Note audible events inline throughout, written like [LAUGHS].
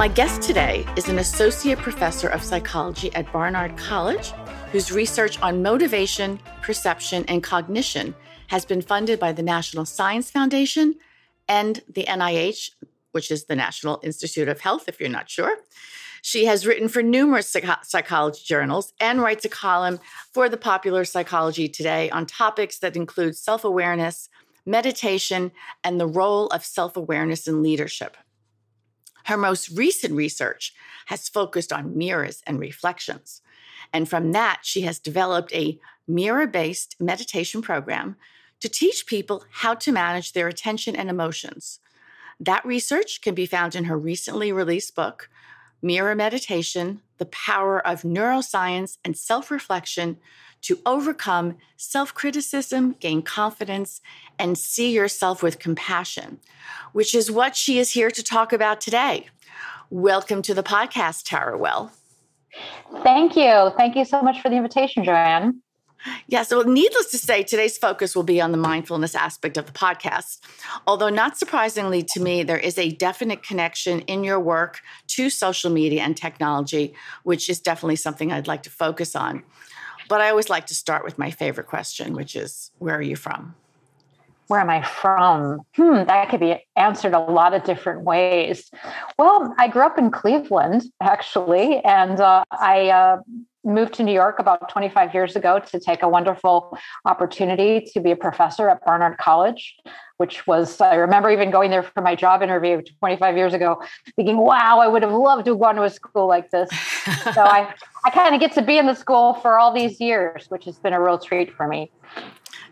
My guest today is an associate professor of psychology at Barnard College, whose research on motivation, perception, and cognition has been funded by the National Science Foundation and the NIH, which is the National Institute of Health, if you're not sure. She has written for numerous psych- psychology journals and writes a column for the popular Psychology Today on topics that include self awareness, meditation, and the role of self awareness in leadership. Her most recent research has focused on mirrors and reflections. And from that, she has developed a mirror based meditation program to teach people how to manage their attention and emotions. That research can be found in her recently released book, Mirror Meditation The Power of Neuroscience and Self Reflection to Overcome Self Criticism, Gain Confidence, and See Yourself with Compassion, which is what she is here to talk about today. Welcome to the podcast, Tara Well. Thank you. Thank you so much for the invitation, Joanne. Yeah, so needless to say, today's focus will be on the mindfulness aspect of the podcast. Although, not surprisingly to me, there is a definite connection in your work to social media and technology, which is definitely something I'd like to focus on. But I always like to start with my favorite question, which is where are you from? Where am I from? Hmm, that could be answered a lot of different ways. Well, I grew up in Cleveland, actually, and uh, I uh, moved to New York about 25 years ago to take a wonderful opportunity to be a professor at Barnard College, which was, I remember even going there for my job interview 25 years ago, thinking, wow, I would have loved to have gone to a school like this. [LAUGHS] so I, I kind of get to be in the school for all these years, which has been a real treat for me.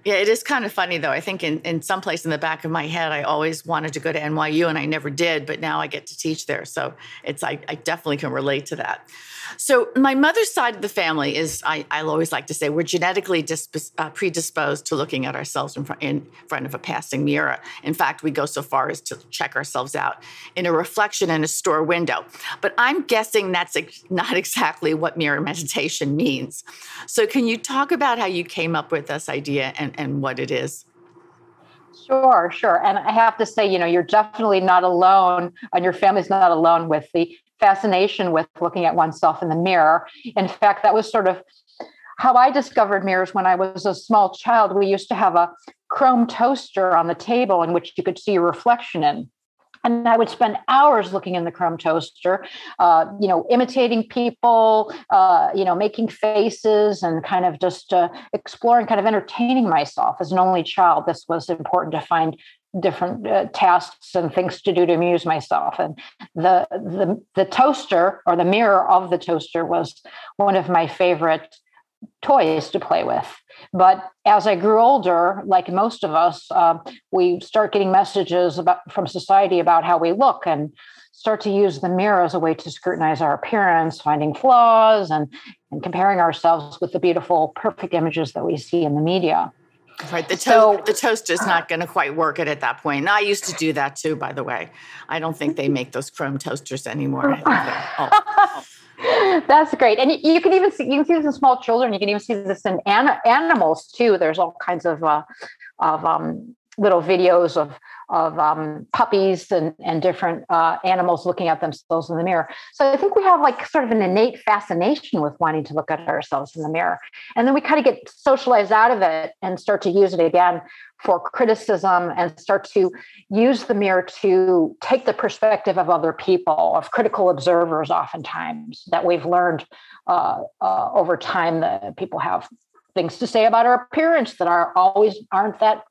Yeah, it is kind of funny though. I think in, in some place in the back of my head, I always wanted to go to NYU and I never did, but now I get to teach there. So it's I, I definitely can relate to that. So my mother's side of the family is I, I'll always like to say we're genetically uh, predisposed to looking at ourselves in front, in front of a passing mirror. In fact, we go so far as to check ourselves out in a reflection in a store window. But I'm guessing that's ex- not exactly what mirror meditation means. So can you talk about how you came up with this idea and, and what it is? Sure, sure. And I have to say, you know, you're definitely not alone, and your family's not alone with the fascination with looking at oneself in the mirror. In fact, that was sort of how I discovered mirrors when I was a small child. We used to have a chrome toaster on the table in which you could see your reflection in. And I would spend hours looking in the chrome toaster, uh, you know, imitating people, uh, you know, making faces and kind of just uh, exploring, kind of entertaining myself as an only child. This was important to find different uh, tasks and things to do to amuse myself. And the, the the toaster or the mirror of the toaster was one of my favorite toys to play with. But as i grew older like most of us uh, we start getting messages about from society about how we look and start to use the mirror as a way to scrutinize our appearance finding flaws and and comparing ourselves with the beautiful perfect images that we see in the media Right. The, to- so, the toaster is not going to quite work it at that point. And I used to do that too, by the way. I don't think they make those chrome toasters anymore. Oh. [LAUGHS] That's great. And you can even see, you can see this in small children. You can even see this in an- animals too. There's all kinds of, uh, of um, little videos of of um, puppies and, and different uh, animals looking at themselves in the mirror. So I think we have like sort of an innate fascination with wanting to look at ourselves in the mirror. And then we kind of get socialized out of it and start to use it again for criticism and start to use the mirror to take the perspective of other people, of critical observers, oftentimes that we've learned uh, uh, over time that people have things to say about our appearance that are always aren't that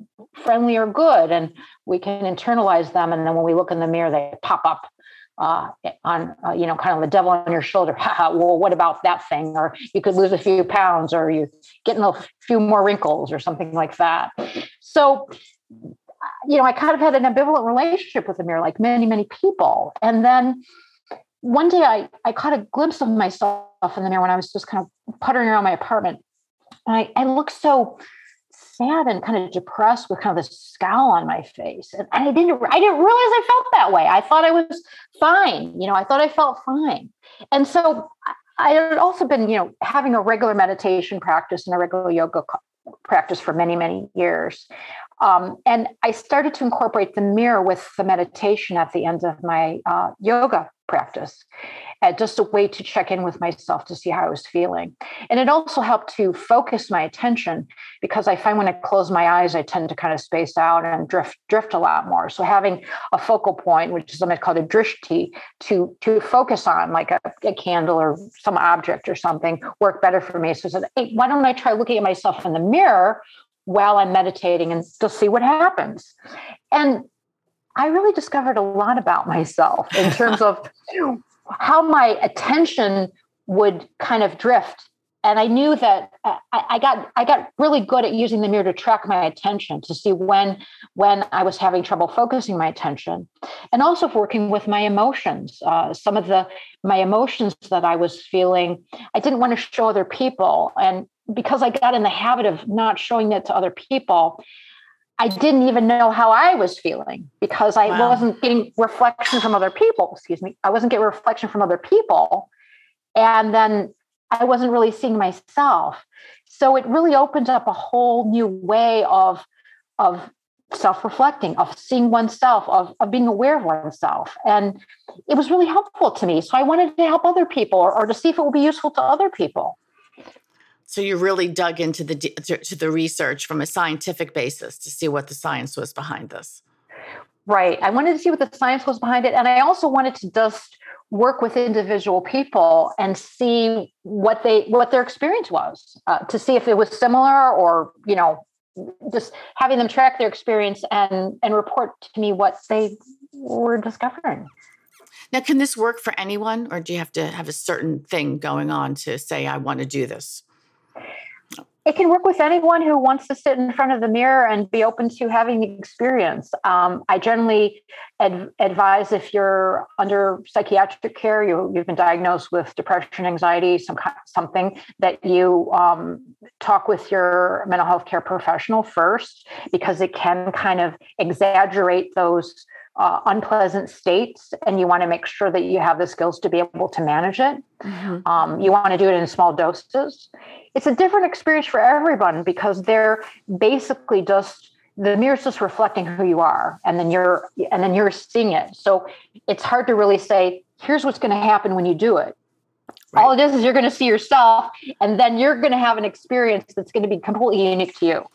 friendly or good. And we can internalize them and then when we look in the mirror they pop up uh, on uh, you know kind of the devil on your shoulder. [LAUGHS] Well what about that thing? Or you could lose a few pounds or you getting a few more wrinkles or something like that. So you know i kind of had an ambivalent relationship with the mirror like many many people. And then one day I, I caught a glimpse of myself in the mirror when I was just kind of puttering around my apartment. And I, I looked so sad and kind of depressed with kind of this scowl on my face. And I didn't I didn't realize I felt that way. I thought I was fine. You know, I thought I felt fine. And so I had also been, you know, having a regular meditation practice and a regular yoga practice for many, many years. Um, and I started to incorporate the mirror with the meditation at the end of my uh, yoga practice, uh, just a way to check in with myself to see how I was feeling. And it also helped to focus my attention because I find when I close my eyes, I tend to kind of space out and drift drift a lot more. So having a focal point, which is something called a drishti, to to focus on, like a, a candle or some object or something, worked better for me. So I said, hey, why don't I try looking at myself in the mirror while I'm meditating and just see what happens. And I really discovered a lot about myself in terms of [LAUGHS] how my attention would kind of drift. And I knew that uh, I, I, got I got really good at using the mirror to track my attention to see when when I was having trouble focusing my attention, and also working with my emotions. Uh, some of the my emotions that I was feeling, I didn't want to show other people, and because I got in the habit of not showing it to other people, I didn't even know how I was feeling because I wow. wasn't getting reflection from other people. Excuse me. I wasn't getting reflection from other people. And then I wasn't really seeing myself. So it really opened up a whole new way of, of self-reflecting, of seeing oneself, of, of being aware of oneself. And it was really helpful to me. So I wanted to help other people or, or to see if it would be useful to other people. So you really dug into the to, to the research from a scientific basis to see what the science was behind this. Right. I wanted to see what the science was behind it, and I also wanted to just work with individual people and see what they what their experience was uh, to see if it was similar or you know just having them track their experience and and report to me what they were discovering now can this work for anyone or do you have to have a certain thing going on to say i want to do this it can work with anyone who wants to sit in front of the mirror and be open to having the experience. Um, I generally ad- advise if you're under psychiatric care, you, have been diagnosed with depression, anxiety, some something that you um, talk with your mental health care professional first, because it can kind of exaggerate those uh, unpleasant states and you want to make sure that you have the skills to be able to manage it. Mm-hmm. Um, you want to do it in small doses. It's a different experience for everyone because they're basically just the mirror's just reflecting who you are and then you're and then you're seeing it. So it's hard to really say, here's what's going to happen when you do it. Right. All it is is you're going to see yourself and then you're going to have an experience that's going to be completely unique to you.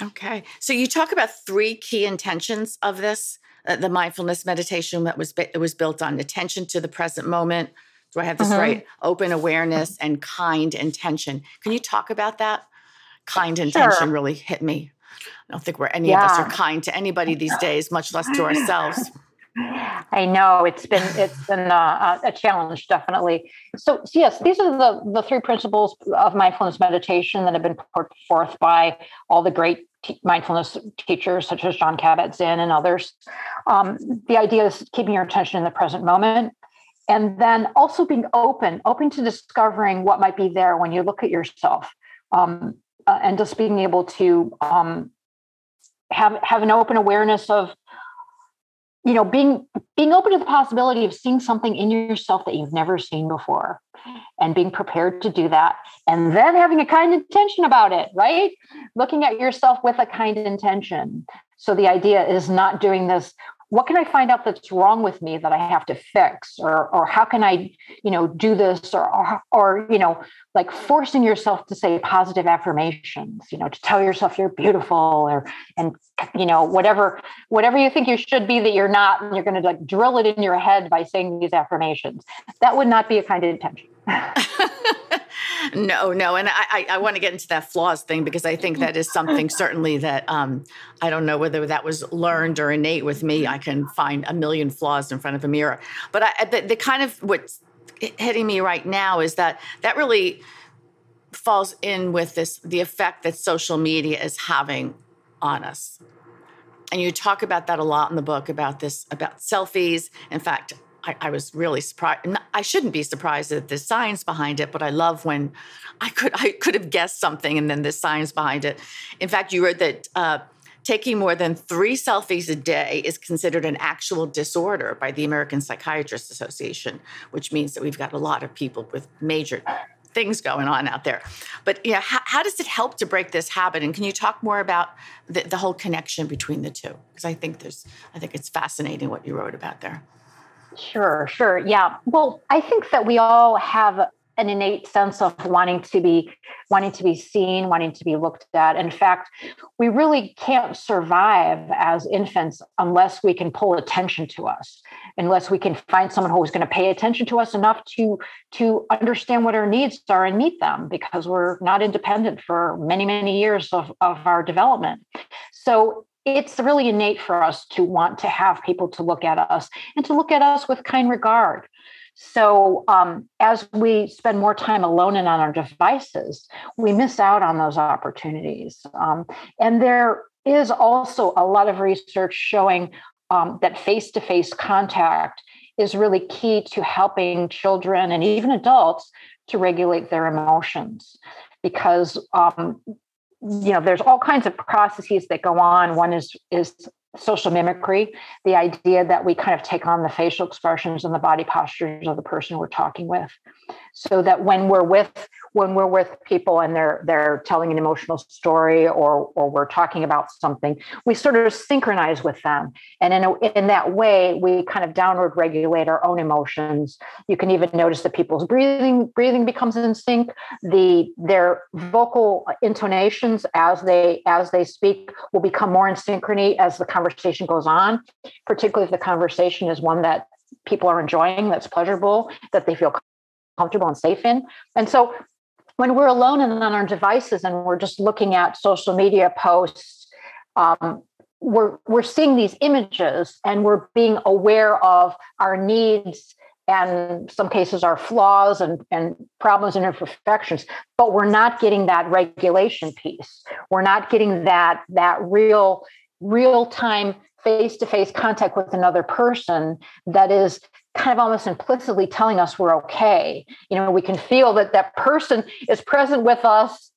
Okay. So you talk about three key intentions of this uh, the mindfulness meditation that was it was built on attention to the present moment. Do I have this mm-hmm. right? Open awareness and kind intention. Can you talk about that? Kind intention sure. really hit me. I don't think we're any yeah. of us are kind to anybody these days, much less to ourselves. I know it's been it's been a, a, challenge, definitely. So yes, these are the the three principles of mindfulness meditation that have been put forth by all the great t- mindfulness teachers such as Jon Kabat-Zinn and others. Um, the idea is keeping your attention in the present moment, and then also being open, open to discovering what might be there when you look at yourself, um, uh, and just being able to um, have have an open awareness of you know being being open to the possibility of seeing something in yourself that you've never seen before and being prepared to do that and then having a kind intention about it right? Looking at yourself with a kind intention. So the idea is not doing this what can I find out that's wrong with me that I have to fix, or or how can I, you know, do this, or or, or you know, like forcing yourself to say positive affirmations, you know, to tell yourself you're beautiful, or and you know whatever whatever you think you should be that you're not, and you're going to like drill it in your head by saying these affirmations. That would not be a kind of intention. [LAUGHS] no, no, and I, I, I want to get into that flaws thing because I think that is something [LAUGHS] certainly that um, I don't know whether that was learned or innate with me. I can find a million flaws in front of a mirror, but I, the, the kind of what's hitting me right now is that that really falls in with this the effect that social media is having on us. And you talk about that a lot in the book about this about selfies. In fact I, I, was really surprised. I shouldn't be surprised at the science behind it, but I love when I could I could have guessed something and then the science behind it. In fact, you wrote that uh, taking more than three selfies a day is considered an actual disorder by the American Psychiatrists Association, which means that we've got a lot of people with major things going on out there. But yeah, how, how, does it help to break this habit? And can you talk more about the, the whole connection between the two? Because I think there's, I think it's fascinating what you wrote about there. Sure, sure. Yeah. Well, I think that we all have an innate sense of wanting to be wanting to be seen wanting to be looked at in fact we really can't survive as infants unless we can pull attention to us unless we can find someone who's going to pay attention to us enough to to understand what our needs are and meet them because we're not independent for many many years of, of our development so it's really innate for us to want to have people to look at us and to look at us with kind regard. So, um, as we spend more time alone and on our devices, we miss out on those opportunities. Um, and there is also a lot of research showing um, that face to face contact is really key to helping children and even adults to regulate their emotions because um, you know there's all kinds of processes that go on. One is is social mimicry the idea that we kind of take on the facial expressions and the body postures of the person we're talking with. So that when we're with when we're with people and they're they're telling an emotional story or or we're talking about something we sort of synchronize with them. And in a, in that way we kind of downward regulate our own emotions. You can even notice that people's breathing breathing becomes in sync. The their vocal intonations as they as they speak will become more in synchrony as the conversation goes on particularly if the conversation is one that people are enjoying that's pleasurable that they feel comfortable and safe in. And so when we're alone and on our devices and we're just looking at social media posts, um, we're we're seeing these images and we're being aware of our needs and some cases our flaws and, and problems and imperfections but we're not getting that regulation piece we're not getting that that real real time face to face contact with another person that is kind of almost implicitly telling us we're okay. You know, we can feel that that person is present with us.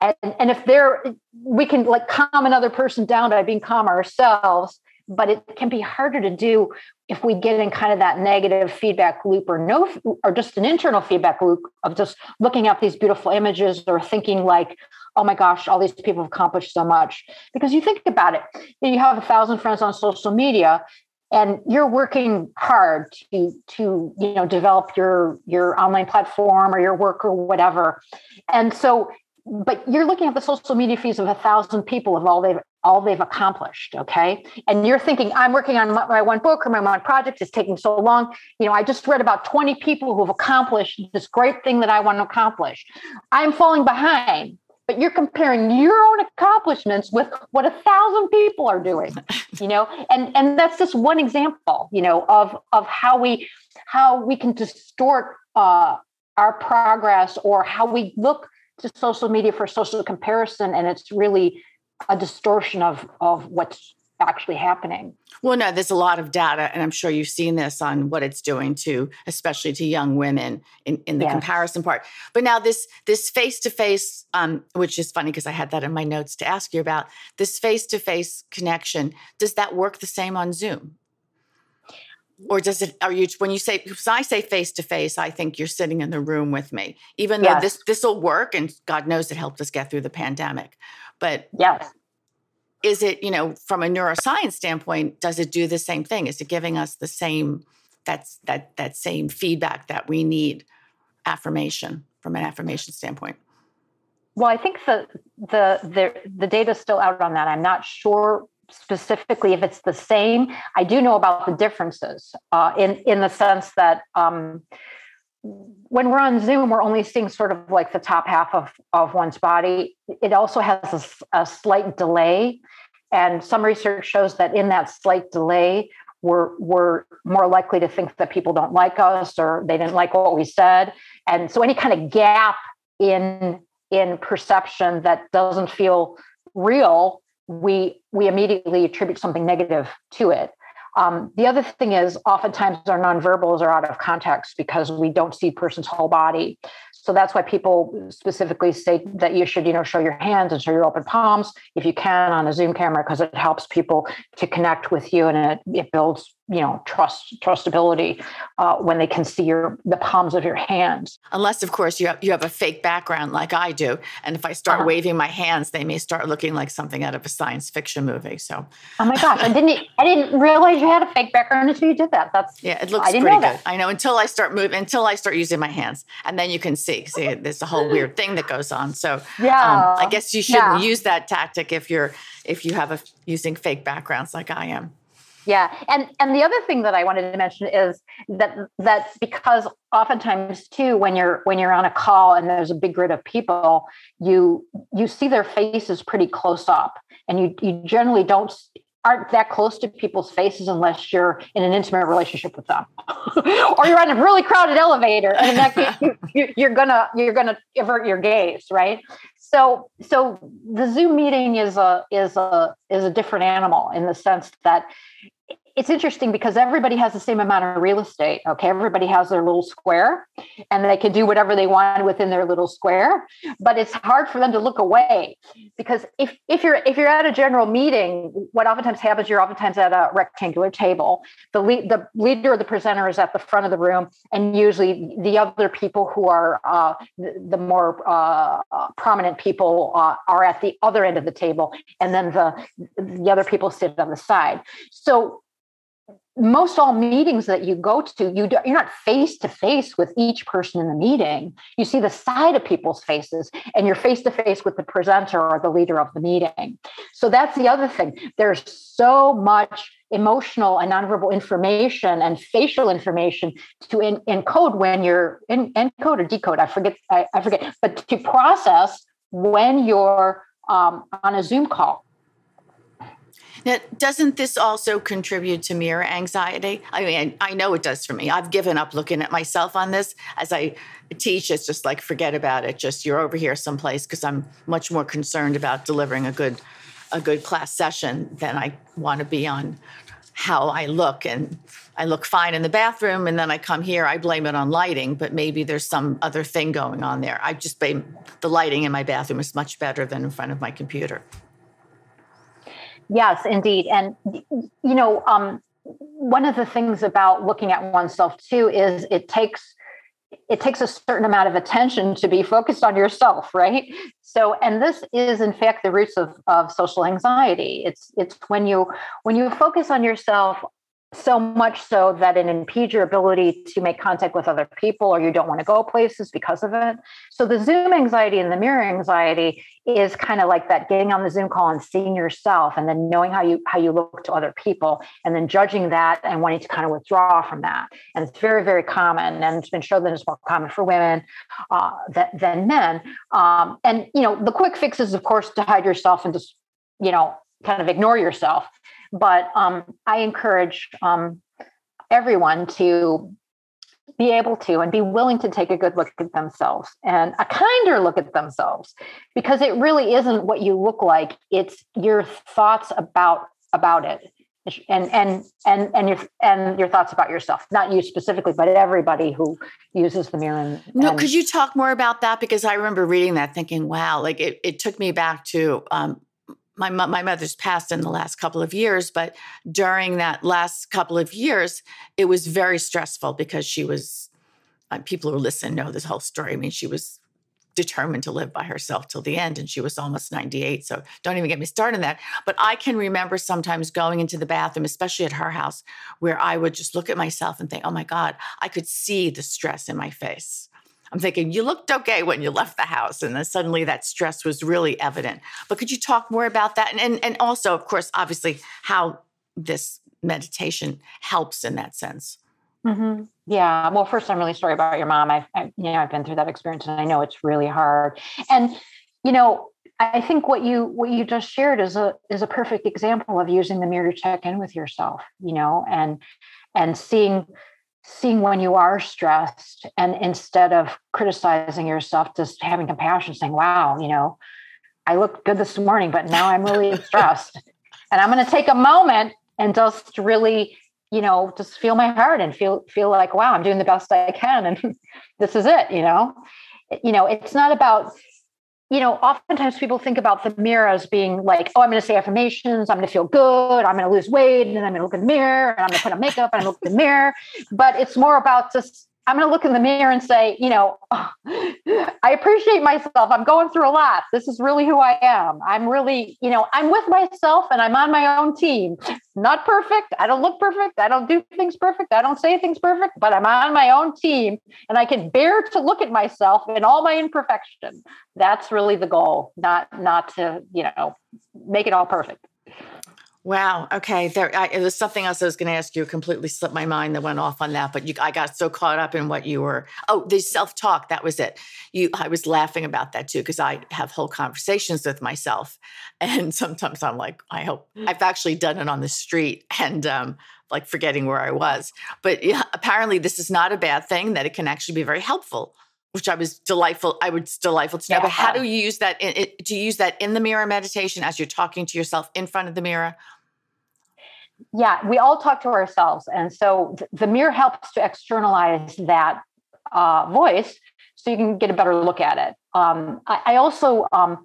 And, and if they're, we can like calm another person down by being calm ourselves, but it can be harder to do if we get in kind of that negative feedback loop or no, or just an internal feedback loop of just looking at these beautiful images or thinking like, oh my gosh, all these people have accomplished so much. Because you think about it, you have a thousand friends on social media and you're working hard to to you know develop your your online platform or your work or whatever and so but you're looking at the social media feeds of a thousand people of all they've all they've accomplished okay? And you're thinking i'm working on my, my one book or my one project it's taking so long. You know i just read about 20 people who have accomplished this great thing that i want to accomplish. I'm falling behind but you're comparing your own accomplishments with what a thousand people are doing [LAUGHS] you know? And and that's just one example you know of of how we how we can distort uh, our progress or how we look to social media for social comparison and it's really a distortion of of what's actually happening. Well, no, there's a lot of data, and I'm sure you've seen this on what it's doing to, especially to young women in, in the yes. comparison part. But now this this face to face, which is funny because I had that in my notes to ask you about this face to face connection. Does that work the same on Zoom? Or does it? Are you when you say? Because I say face to face, I think you're sitting in the room with me. Even yes. though this this will work, and God knows it helped us get through the pandemic. But yes. is it you know from a neuroscience standpoint does it do the same thing? Is it giving us the same that's that that same feedback that we need affirmation from an affirmation standpoint? Well i think the the the, the data is still out on that. I'm not sure specifically if it's the same. I do know about the differences uh, in in the sense that um, when we're on Zoom, we're only seeing sort of like the top half of, of one's body. It also has a, a slight delay. And some research shows that in that slight delay, we're, we're more likely to think that people don't like us or they didn't like what we said. And so any kind of gap in in perception that doesn't feel real, we we immediately attribute something negative to it. Um, the other thing is, oftentimes our nonverbals are out of context because we don't see person's whole body. So that's why people specifically say that you should, you know, show your hands and show your open palms if you can on a Zoom camera because it helps people to connect with you and it, it builds you know trust trustability uh, when they can see your the palms of your hands unless of course you have you have a fake background like i do and if i start uh-huh. waving my hands they may start looking like something out of a science fiction movie so oh my gosh i didn't i didn't realize you had a fake background until you did that that's yeah it looks pretty good that. i know until i start moving until i start using my hands and then you can see see there's a whole weird thing that goes on so yeah um, i guess you shouldn't yeah. use that tactic if you're if you have a using fake backgrounds like i am yeah, and and the other thing that I wanted to mention is that that because oftentimes too when you're when you're on a call and there's a big grid of people, you you see their faces pretty close up, and you you generally don't aren't that close to people's faces unless you're in an intimate relationship with them. [LAUGHS] Or you're on a really crowded elevator and in that case [LAUGHS] you, you're gonna you're gonna avert your gaze right? So so the zoom meeting is a is a is a different animal in the sense that it's interesting because everybody has the same amount of real estate. Okay. Everybody has their little square and they can do whatever they want within their little square. But it's hard for them to look away because if, if you're if you're at a general meeting, what oftentimes happens, you're oftentimes at a rectangular table. The lead, the leader or the presenter is at the front of the room, and usually the other people who are uh, the, more uh, prominent people uh, are at the other end of the table, and then the the other people sit on the side. So most all meetings that you go to you do, you're not face to face with each person in the meeting. You see the side of people's faces and you're face to face with the presenter or the leader of the meeting. So that's the other thing. There's so much emotional and nonverbal information and facial information to in, encode when you're in encode or decode i forget I, I forget but to process when you're um, on a zoom call now, doesn't this also contribute to mirror anxiety? I mean, I know it does for me. I've given up looking at myself on this. As I teach, it's just like forget about it. Just you're over here someplace because I'm much more concerned about delivering a good a good class session than I want to be on how I look. And I look fine in the bathroom, and then I come here, I blame it on lighting, but maybe there's some other thing going on there. I just blame the lighting in my bathroom is much better than in front of my computer. Yes, indeed. And, you know, um, one of the things about looking at oneself too is it takes it takes a certain amount of attention to be focused on yourself right so and this is in fact the roots of, of social anxiety it's it's when you when you focus on yourself so much so that it impedes your ability to make contact with other people or you don't want to go places because of it. So the zoom anxiety and the mirror anxiety is kind of like that getting on the zoom call and seeing yourself and then knowing how you how you look to other people and then judging that and wanting to kind of withdraw from that. And it's very very common and it's been shown that it's more common for women uh, that, than men. Um, and you know the quick fix is of course to hide yourself and just you know kind of ignore yourself but um, I encourage um, everyone to be able to and be willing to take a good look at themselves and a kinder look at themselves. Because it really isn't what you look like it's your thoughts about about it. And and and and your and your thoughts about yourself not you specifically but everybody who uses the mirror and, no could you talk more about that? Because i remember reading that thinking wow like it, it took me back to um, my my mother's passed in the last couple of years, but during that last couple of years, it was very stressful because she was. Uh, people who listen know this whole story. I mean, she was determined to live by herself till the end, and she was almost ninety eight. So don't even get me started on that. But I can remember sometimes going into the bathroom, especially at her house, where I would just look at myself and think, "Oh my God, I could see the stress in my face." I'm thinking, you looked okay when you left the house. And then suddenly that stress was really evident. But could you talk more about that? And, and, and also, of course, obviously, how this meditation helps in that sense. Mm-hmm. Yeah. Well, first, I'm really sorry about your mom. I've, I, you know, I've been through that experience, and I know it's really hard. And you know, I think what you what you just shared is a is a perfect example of using the mirror to check in with yourself. You know, and and seeing seeing when you are stressed and instead of criticizing yourself just having compassion saying wow you know i looked good this morning but now i'm really [LAUGHS] stressed and i'm going to take a moment and just really you know, just feel my heart and feel feel like, wow, I'm doing the best I can, and [LAUGHS] this is it. You know, you know, it's not about you know, oftentimes people think about the mirror as being like, oh, I'm going to say affirmations, I'm going to feel good, I'm going to lose weight, and then I'm going to look in the mirror, and I'm going to put on makeup, and to look in the mirror. But it's more about just I'm going to look in the mirror and say, you know, [LAUGHS] I appreciate myself. I'm going through a lot. This is really who I am. I'm really, you know, I'm with myself and I'm on my own team. Not perfect. I don't look perfect. I don't do things perfect. I don't say things perfect, but I'm on my own team and I can bear to look at myself in all my imperfection. That's really the goal, not not to, you know, make it all perfect. Wow. Okay. There, I, it was something else I was going to ask you. Completely slipped my mind that went off on that, but you, I got so caught up in what you were. Oh, the self talk. That was it. You, I was laughing about that too because I have whole conversations with myself, [LAUGHS] and sometimes I'm like, I hope mm. I've actually done it on the street and um, like forgetting where I was. But yeah, apparently, this is not a bad thing. That it can actually be very helpful which I was delightful. I was delightful to know. Yeah. But how do you use that? In, it, do you use that in the mirror meditation as you're talking to yourself in front of the mirror? Yeah, we all talk to ourselves. And so the mirror helps to externalize that uh, voice so you can get a better look at it. Um, I, I, also um,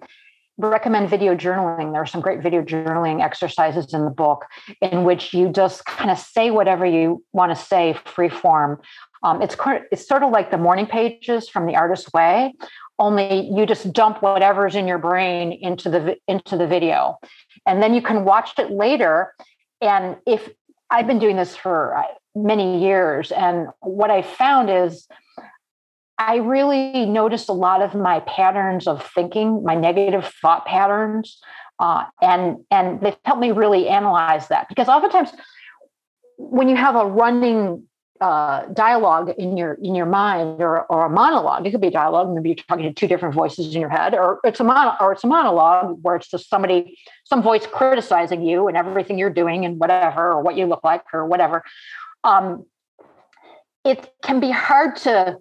recommend video journaling. There are some great video journaling exercises in the book in which you just kind of say whatever you want to say free form. Um, it's, it's sort of like the morning pages from the artist's way, only you just dump whatever's in your brain into the into the video and then you can watch it later and if I've been doing this for uh, many years, and what I found is I really noticed a lot of my patterns of thinking, my negative thought patterns, uh, and and they've helped me really analyze that. Because oftentimes when you have a running uh, dialogue in your in your mind or, or a monologue. It could be a dialogue. Maybe you're talking to two different voices in your head, or it's a mono, or it's a monologue where it's just somebody, some voice criticizing you and everything you're doing and whatever, or what you look like, or whatever. Um, it can be hard to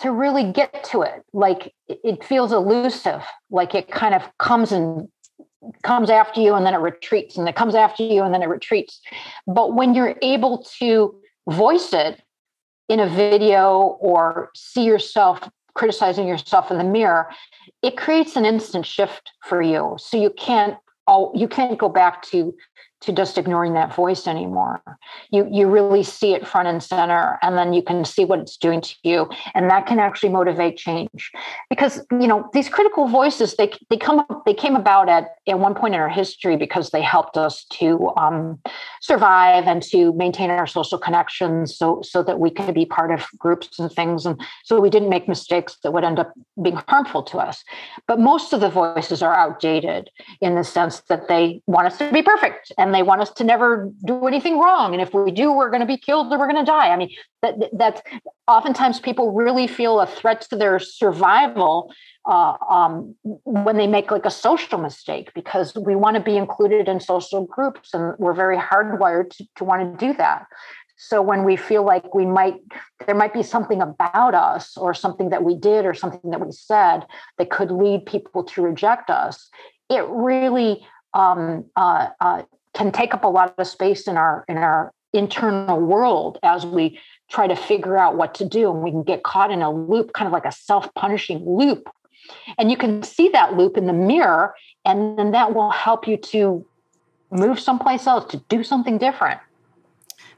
to really get to it. Like it feels elusive. Like it kind of comes and comes after you and then it retreats and it comes after you and then it retreats. But when you're able to voice it in a video or see yourself criticizing yourself in the mirror, it creates an instant shift for you. So you can't oh you can't go back to to just ignoring that voice anymore. You you really see it front and center, and then you can see what it's doing to you, and that can actually motivate change. Because you know these critical voices they they come up, they came about at at one point in our history because they helped us to um, survive and to maintain our social connections, so so that we could be part of groups and things, and so we didn't make mistakes that would end up being harmful to us. But most of the voices are outdated in the sense that they want us to be perfect and they want us to never do anything wrong. And if we do, we're going to be killed or we're going to die. I mean, that, that's oftentimes people really feel a threat to their survival uh, um, when they make like a social mistake because we want to be included in social groups and we're very hardwired to, to want to do that. So when we feel like we might, there might be something about us or something that we did or something that we said that could lead people to reject us, it really um, uh, uh, can take up a lot of space in our in our internal world as we try to figure out what to do and we can get caught in a loop kind of like a self-punishing loop and you can see that loop in the mirror and then that will help you to move someplace else to do something different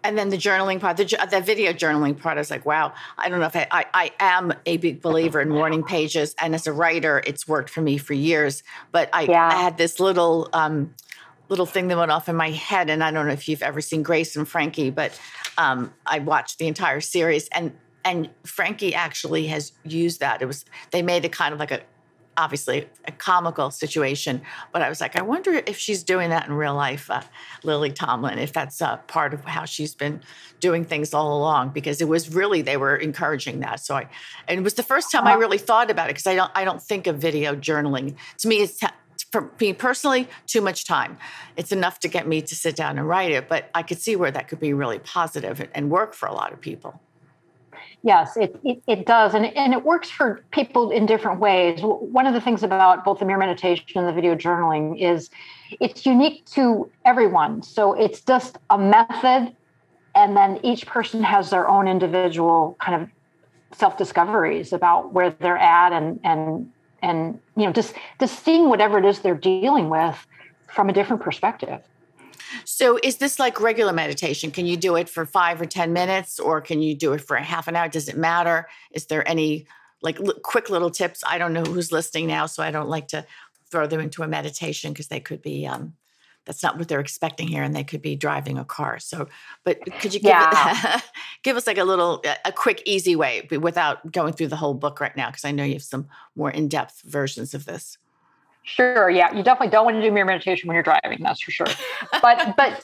and then the journaling part, the, the video journaling part, is like, wow, I don't know if I, I, I, am a big believer in morning pages. And as a writer, it's worked for me for years. But I, yeah. I had this little um, little thing that went off in my head. And I don't know if you've ever seen Grace and Frankie, but um, I watched the entire series. And and Frankie actually has used that. It was they made it kind of like a obviously a comical situation, but I was like, I wonder if she's doing that in real life, uh, Lily Tomlin, if that's uh, part of how she's been doing things all along, because it was really they were encouraging that. So I, and it was the first time I really thought about it because I don't I don't think of video journaling. To me, it's for me personally, too much time. It's enough to get me to sit down and write it, but I could see where that could be really positive and work for a lot of people. Yes, it, it, it, does. And, and it works for people in different ways. One of the things about both the mirror meditation and the video journaling is it's unique to everyone. So it's just a method, and then each person has their own individual kind of self discoveries about where they're at and, and, and, you know, just, just seeing whatever it is they're dealing with from a different perspective. So, is this like regular meditation? Can you do it for five or 10 minutes, or can you do it for a half an hour? Does it matter? Is there any like l- quick little tips? I don't know who's listening now, so I don't like to throw them into a meditation because they could be, um, that's not what they're expecting here, and they could be driving a car. So, but could you give, yeah. it, [LAUGHS] give us like a little, a quick, easy way without going through the whole book right now? Because I know you have some more in depth versions of this. Sure. Yeah. You definitely don't want to do mirror meditation when you're driving. That's for sure. But, [LAUGHS] but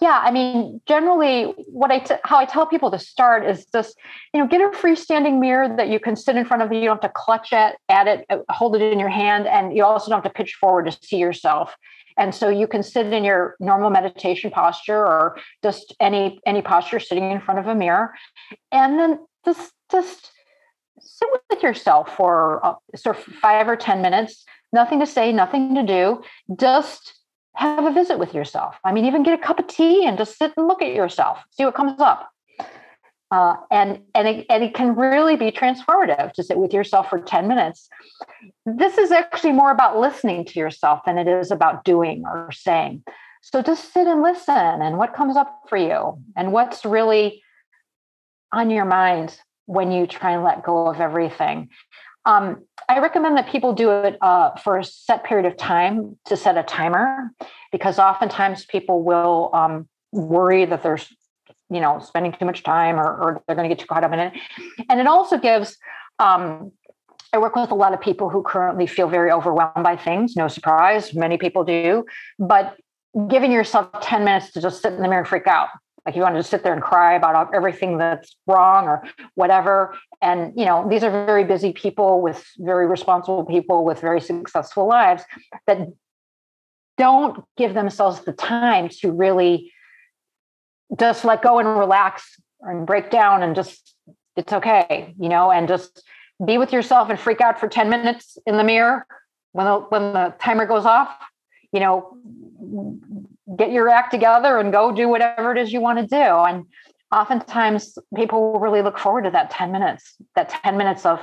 yeah, I mean, generally what I, t- how I tell people to start is just, you know, get a freestanding mirror that you can sit in front of you. You don't have to clutch at, at it, uh, hold it in your hand. And you also don't have to pitch forward to see yourself. And so you can sit in your normal meditation posture or just any, any posture sitting in front of a mirror. And then just, just, sit with yourself for uh, sort of five or 10 minutes nothing to say, nothing to do. Just have a visit with yourself. I mean, even get a cup of tea and just sit and look at yourself, see what comes up. Uh, and and it, and it can really be transformative to sit with yourself for 10 minutes. This is actually more about listening to yourself than it is about doing or saying. So just sit and listen and what comes up for you and what's really on your mind when you try and let go of everything. Um, I recommend that people do it uh, for a set period of time to set a timer, because oftentimes people will um, worry that there's, you know, spending too much time or, or they're going to get too caught up in it. And it also gives. Um, I work with a lot of people who currently feel very overwhelmed by things. No surprise, many people do. But giving yourself 10 minutes to just sit in the mirror and freak out like you want to just sit there and cry about everything that's wrong or whatever and you know these are very busy people with very responsible people with very successful lives that don't give themselves the time to really just let go and relax and break down and just it's okay you know and just be with yourself and freak out for 10 minutes in the mirror when the when the timer goes off you know get your act together and go do whatever it is you want to do. And oftentimes people will really look forward to that 10 minutes, that 10 minutes of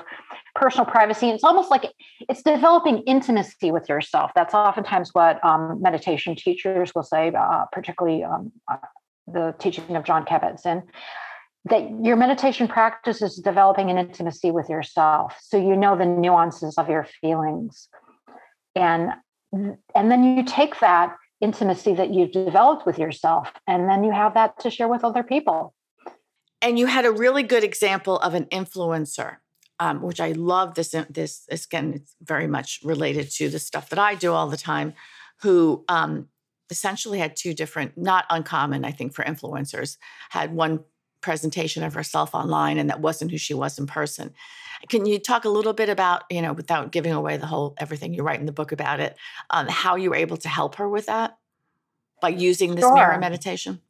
personal privacy. It's almost like it's developing intimacy with yourself. That's oftentimes what um, meditation teachers will say, uh, particularly um, the teaching of Jon Kabat-Zinn, that your meditation practice is developing an intimacy with yourself. So you know the nuances of your feelings. And and then you take that intimacy that you've developed with yourself and then you have that to share with other people and you had a really good example of an influencer um, which i love this this again it's very much related to the stuff that i do all the time who um, essentially had two different not uncommon i think for influencers had one presentation of herself online and that wasn't who she was in person can you talk a little bit about, you know, without giving away the whole everything you write in the book about it, um, how you were able to help her with that by using this sure. mirror meditation?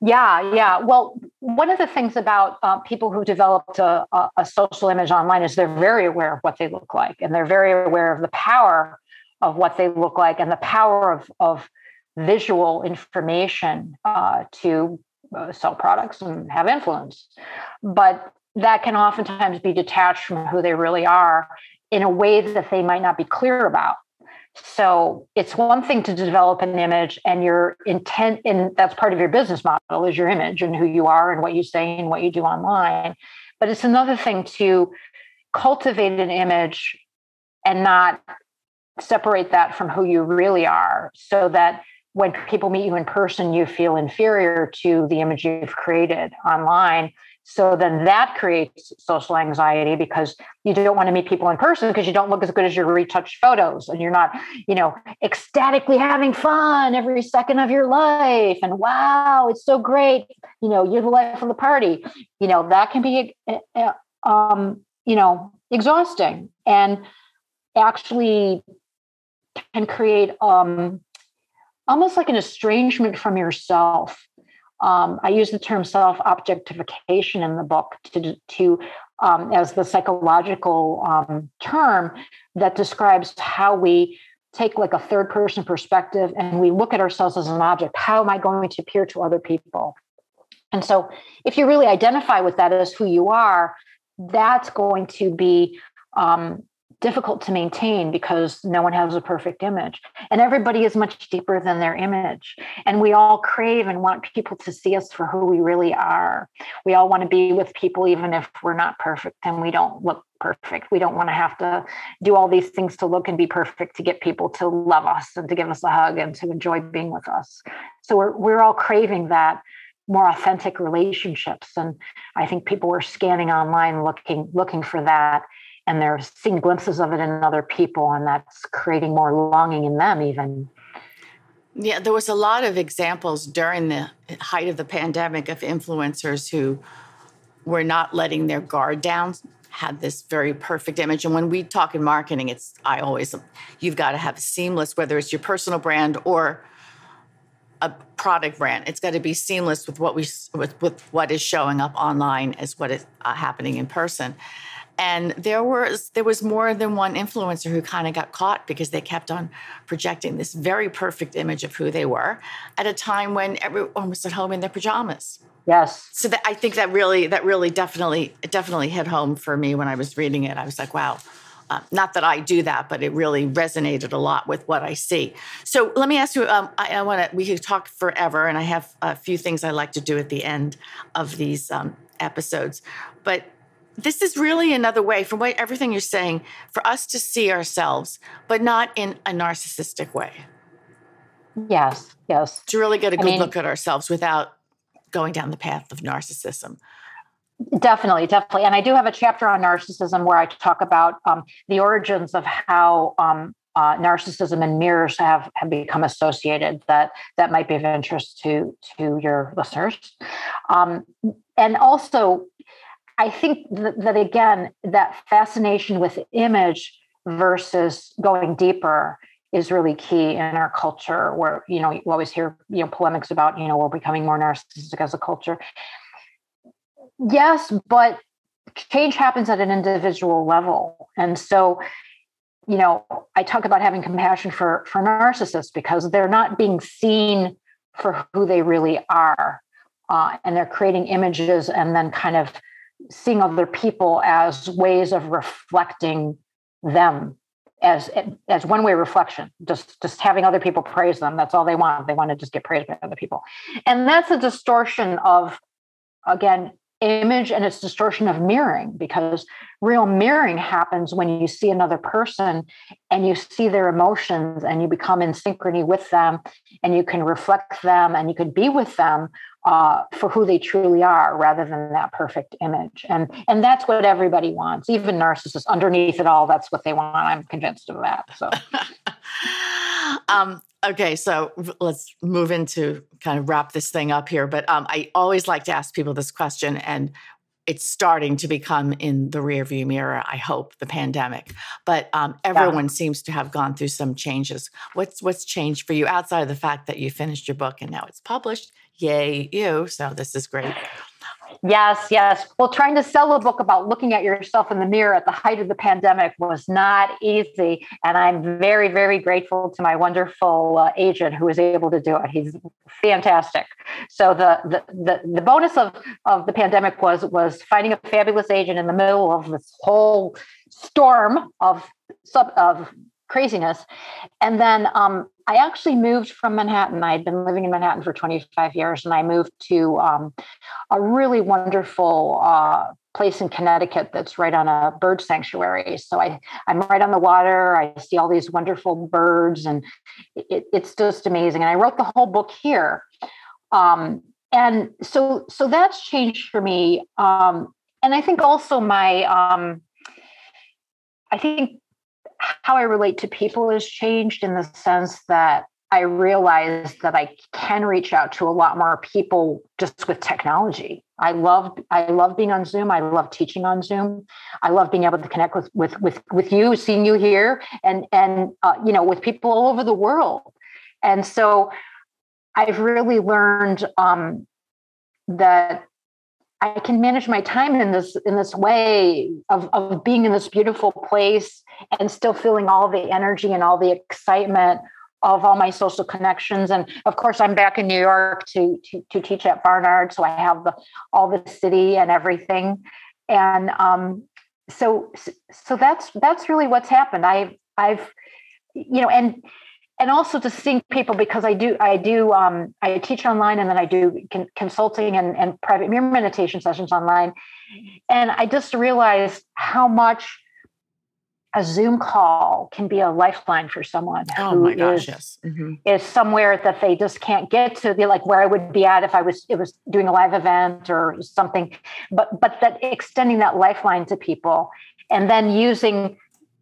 Yeah, yeah. Well, one of the things about uh, people who developed a, a, a, social image online is they're very aware of what they look like, and they're very aware of the power of what they look like and the power of, of visual information uh, to uh, sell products and have influence. But that can oftentimes be detached from who they really are in a way that they might not be clear about. So it's one thing to develop an image and your intent, and that's part of your business model is your image and who you are and what you say and what you do online. But it's another thing to cultivate an image and not separate that from who you really are so that when people meet you in person, you feel inferior to the image you've created online so then that creates social anxiety because you don't want to meet people in person because you don't look as good as your retouched photos and you're not, you know, ecstatically having fun every second of your life. And wow, it's so great. You know, you're the life of the party. You know, that can be, eh, eh, um, you know, exhausting and actually can create um, almost like an estrangement from yourself um, I use the term self objectification in the book to, to um, as the psychological um, term that describes how we take like a third person perspective and we look at ourselves as an object. How am I going to appear to other people? And so, if you really identify with that as who you are, that's going to be um, difficult to maintain because no one has a perfect image. And everybody is much deeper than their image. And we all crave and want people to see us for who we really are. We all want to be with people even if we're not perfect and we don't look perfect. We don't want to have to do all these things to look and be perfect to get people to love us and to give us a hug and to enjoy being with us. So we're, we're all craving that more authentic relationships. And i think people were scanning online looking looking for that and they're seeing glimpses of it in other people and that's creating more longing in them even. Yeah there was a lot of examples during the height of the pandemic of influencers who were not letting their guard down had this very perfect image. And when we talk in marketing it's i always you've got to have seamless whether it's your personal brand or a product brand it's got to be seamless with what we with, with what is showing up online as what is uh, happening in person and there was there was more than one influencer who kind of got caught because they kept on projecting this very perfect image of who they were at a time when everyone was at home in their pajamas yes so that, i think that really that really definitely definitely hit home for me when i was reading it i was like wow uh, not that I do that, but it really resonated a lot with what I see. So let me ask you. Um, I, I want to. We could talk forever, and I have a few things I like to do at the end of these um, episodes. But this is really another way, from what everything you're saying, for us to see ourselves, but not in a narcissistic way. Yes, yes. To really get a good I mean, look at ourselves without going down the path of narcissism. Definitely, definitely. And I do have a chapter on narcissism where I talk about um, the origins of how um, uh, narcissism and mirrors have, have become associated that that might be of interest to to your listeners um, and also I think that, that again, that fascination with image versus going deeper is really key in our culture where you know you always hear you know polemics about you know we're becoming more narcissistic as a culture. Yes but change happens at an individual level. And so you know i talk about having compassion for for narcissists because they're not being seen for who they really are uh, and they're creating images and then kind of seeing other people as ways of reflecting them as as one way reflection. Just just having other people praise them. That's all they want. They want to just get praised by other people. And that's a distortion of again image and it's distortion of mirroring because real mirroring happens when you see another person and you see their emotions and you become in synchrony with them and you can reflect them and you can be with them uh, for who they truly are rather than that perfect image. And and that's what everybody wants. Even narcissists underneath it all that's what they want. I'm convinced of that so. [LAUGHS] Um, Okay, so let's move into kind of wrap this thing up here. But um, I always like to ask people this question, and it's starting to become in the rearview mirror. I hope the pandemic, but um, everyone yeah. seems to have gone through some changes. What's what's changed for you outside of the fact that you finished your book and now it's published? Yay, you! So this is great. Yes, yes. Well, trying to sell a book about looking at yourself in the mirror at the height of the pandemic was not easy. And I'm very, very grateful to my wonderful uh, agent who was able to do it. He's fantastic. So the, the the the bonus of of the pandemic was was finding a fabulous agent in the middle of this whole storm of sub of craziness. And then um, I actually moved from Manhattan. I had been living in Manhattan for 25 years, and I moved to um, a really wonderful uh, place in Connecticut that's right on a bird sanctuary. So I, I'm right on the water. I see all these wonderful birds, and it, it's just amazing. And I wrote the whole book here. Um, and so, so that's changed for me. Um, and I think also my, um, I think how I relate to people has changed in the sense that I realized that I can reach out to a lot more people just with technology. I love I love being on Zoom. I love teaching on Zoom. I love being able to connect with with with with you, seeing you here, and and uh, you know with people all over the world. And so I've really learned um, that I can manage my time in this in this way of, of being in this beautiful place and still feeling all the energy and all the excitement of all my social connections. And of course, I'm back in New York to to, to teach at Barnard, so I have the all the city and everything. And um, so so that's that's really what's happened. I've I've you know and and also to seeing people because I do I do um, I teach online and then I do con- consulting and, and private mirror meditation sessions online, and I just realized how much a Zoom call can be a lifeline for someone oh who gosh, is, yes. mm-hmm. is somewhere that they just can't get to. Be like where I would be at if I was it was doing a live event or something, but but that extending that lifeline to people and then using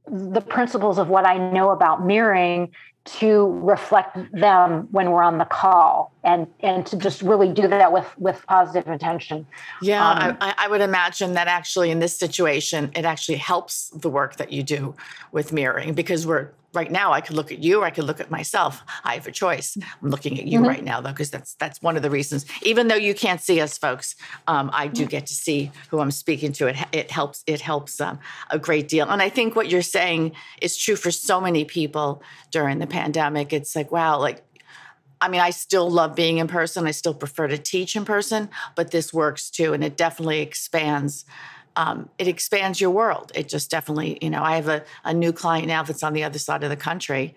the principles of what I know about mirroring to reflect them when we're on the call and and to just really do that with with positive intention. Yeah um, I, I, would imagine that actually in this situation it actually helps the work that you do with mirroring because we're right now I could look at you or I could look at myself. I have a choice. I'm looking at you mm-hmm. right now though, because that's that's one of the reasons. Even though you can't see us, folks, um, I do get to see who I'm speaking to. It it helps it helps um, a great deal. And I think what you're saying is true for so many people during the pandemic. It's like wow, like. I mean, I still love being in person. I still prefer to teach in person, but this works too, and it definitely expands um, it expands your world. It just definitely, you know, I have a, a new client now that's on the other side of the country,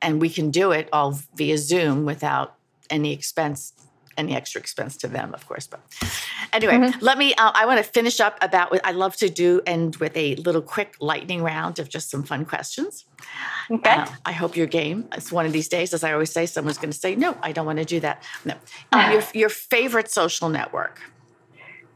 and we can do it all via Zoom without any expense, any extra expense to them, of course. But anyway, mm-hmm. let me. Uh, I want to finish up about what I love to do, end with a little quick lightning round of just some fun questions. Okay. Uh, I hope your game. It's one of these days, as I always say, someone's going to say, "No, I don't want to do that." No. Um, [LAUGHS] your your favorite social network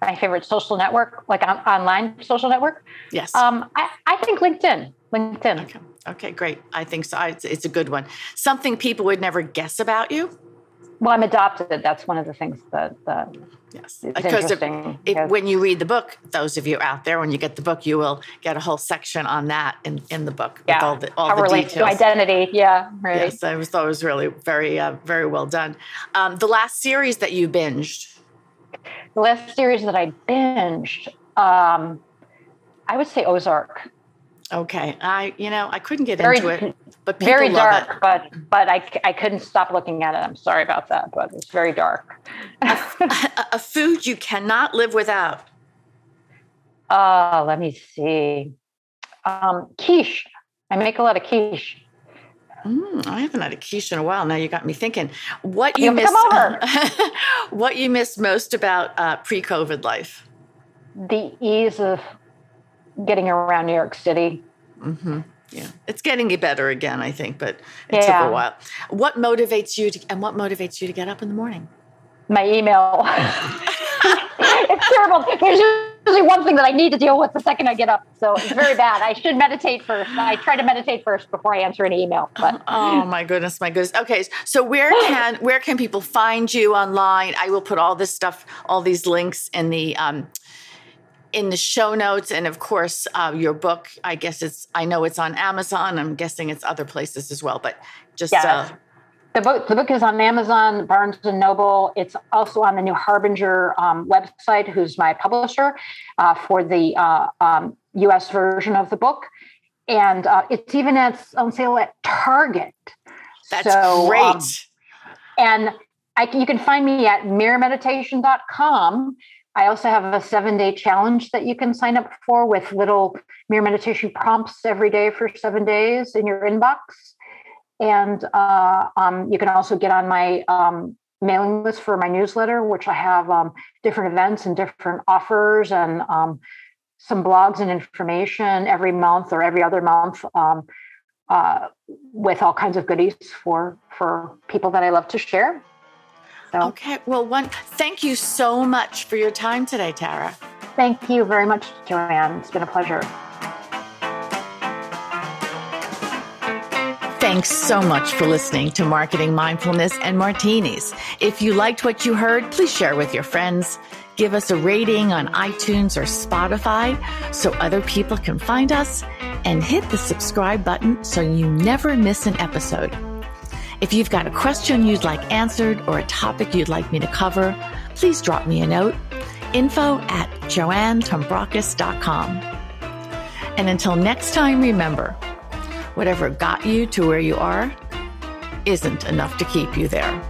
my favorite social network, like on, online social network. Yes. Um, I, I think LinkedIn. LinkedIn. Okay. okay, great. I think so. It's, it's a good one. Something people would never guess about you. Well, I'm adopted. That's one of the things that. that yes, because if, if, when you read the book, those of you out there, when you get the book, you will get a whole section on that in, in the book. Yeah, all the, all How the relates to identity. Yeah, right. Yes, I thought it was really very, uh, very well done. Um, the last series that you binged the last series that I binged, um, I would say Ozark. Okay, I you know I couldn't get very, into it, but very dark. It. But but I I couldn't stop looking at it. I'm sorry about that, but it's very dark. a, a, food you cannot live without. Uh, let me see. Um, quiche. I make a lot of quiche. Mm, I haven't had a quiche in a while. Now you got me thinking. What you, you miss? [LAUGHS] What you miss most about uh, pre-COVID life? The ease of getting around New York City. Mm-hmm. Yeah, it's getting better again, I think, but it yeah. took a while. What motivates you to, and what motivates you to get up in the morning? My email. [LAUGHS] it's terrible. Usually one thing that I need to deal with the second I get up. So it's very bad. I should meditate first. I try to meditate first before I answer an email. But [LAUGHS] oh my goodness, my goodness. Okay, so where can where can people find you online? I will put all this stuff, all these links in the um, in the show notes, and of course, uh, your book. I guess it's. I know it's on Amazon. I'm guessing it's other places as well. But just uh, the book the book is on Amazon, Barnes and Noble. It's also on the New Harbinger um, website, who's my publisher uh, for the uh, um, U.S. version of the book, and uh, it's even at, on sale at Target. That's so, great. Um, and I, you can find me at mirrormeditation.com. I also have a seven day challenge that you can sign up for with little mirror meditation prompts every day for seven days in your inbox. And uh, um, you can also get on my um, mailing list for my newsletter, which I have um, different events and different offers and um, some blogs and information every month or every other month um, uh, with all kinds of goodies for for people that I love to share. So, okay, well, one, thank you so much for your time today, Tara. Thank you very much, Joanne. It's been a pleasure. Thanks so much for listening to Marketing Mindfulness and Martinis. If you liked what you heard, please share with your friends. Give us a rating on iTunes or Spotify so other people can find us, and hit the subscribe button so you never miss an episode. If you've got a question you'd like answered or a topic you'd like me to cover, please drop me a note info at joannetombrakos.com. And until next time, remember whatever got you to where you are isn't enough to keep you there.